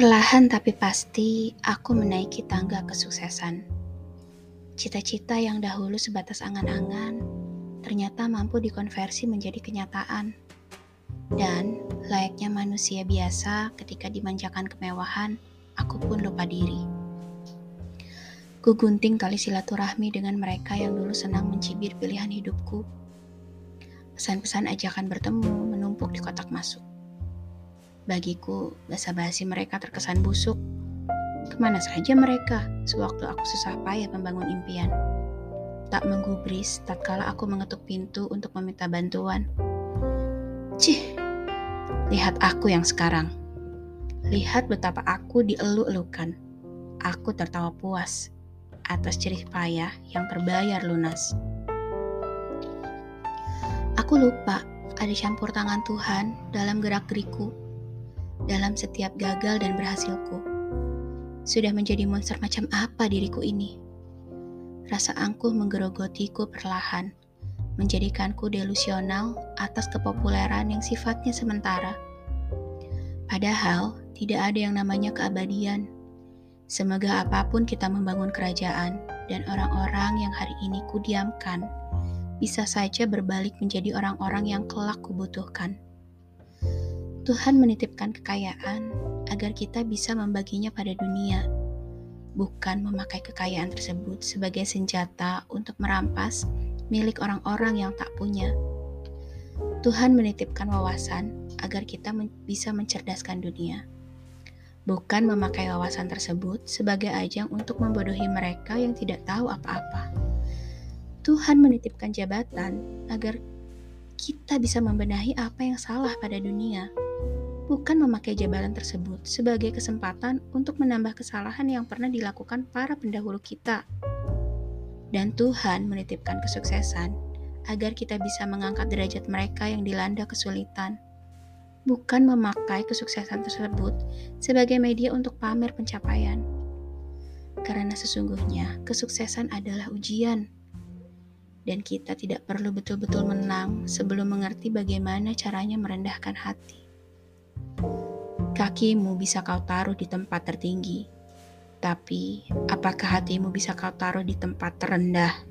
Perlahan tapi pasti, aku menaiki tangga kesuksesan. Cita-cita yang dahulu sebatas angan-angan, ternyata mampu dikonversi menjadi kenyataan. Dan layaknya manusia biasa ketika dimanjakan kemewahan, aku pun lupa diri. Ku gunting tali silaturahmi dengan mereka yang dulu senang mencibir pilihan hidupku. Pesan-pesan ajakan bertemu menumpuk di kotak masuk. Bagiku, basa-basi mereka terkesan busuk. Ke mana saja mereka sewaktu aku susah payah membangun impian? Tak menggubris tatkala aku mengetuk pintu untuk meminta bantuan. Cih, lihat aku yang sekarang. Lihat betapa aku dielu-elukan. Aku tertawa puas atas cerih payah yang terbayar lunas. Aku lupa ada campur tangan Tuhan dalam gerak-geriku dalam setiap gagal dan berhasilku. Sudah menjadi monster macam apa diriku ini? Rasa angkuh menggerogotiku perlahan, menjadikanku delusional atas kepopuleran yang sifatnya sementara. Padahal, tidak ada yang namanya keabadian. Semoga apa pun kita membangun kerajaan dan orang-orang yang hari ini kudiamkan, bisa saja berbalik menjadi orang-orang yang kelak kubutuhkan. Tuhan menitipkan kekayaan agar kita bisa membaginya pada dunia, bukan memakai kekayaan tersebut sebagai senjata untuk merampas milik orang-orang yang tak punya. Tuhan menitipkan wawasan agar kita men bisa mencerdaskan dunia, bukan memakai wawasan tersebut sebagai ajang untuk membodohi mereka yang tidak tahu apa-apa. Tuhan menitipkan jabatan agar kita bisa membenahi apa yang salah pada dunia bukan memakai jabatan tersebut sebagai kesempatan untuk menambah kesalahan yang pernah dilakukan para pendahulu kita. Dan Tuhan menitipkan kesuksesan agar kita bisa mengangkat derajat mereka yang dilanda kesulitan, bukan memakai kesuksesan tersebut sebagai media untuk pamer pencapaian. Karena sesungguhnya kesuksesan adalah ujian, dan kita tidak perlu betul-betul menang sebelum mengerti bagaimana caranya merendahkan hati. Kakimu bisa kau taruh di tempat tertinggi, tapi apakah hatimu bisa kau taruh di tempat terendah?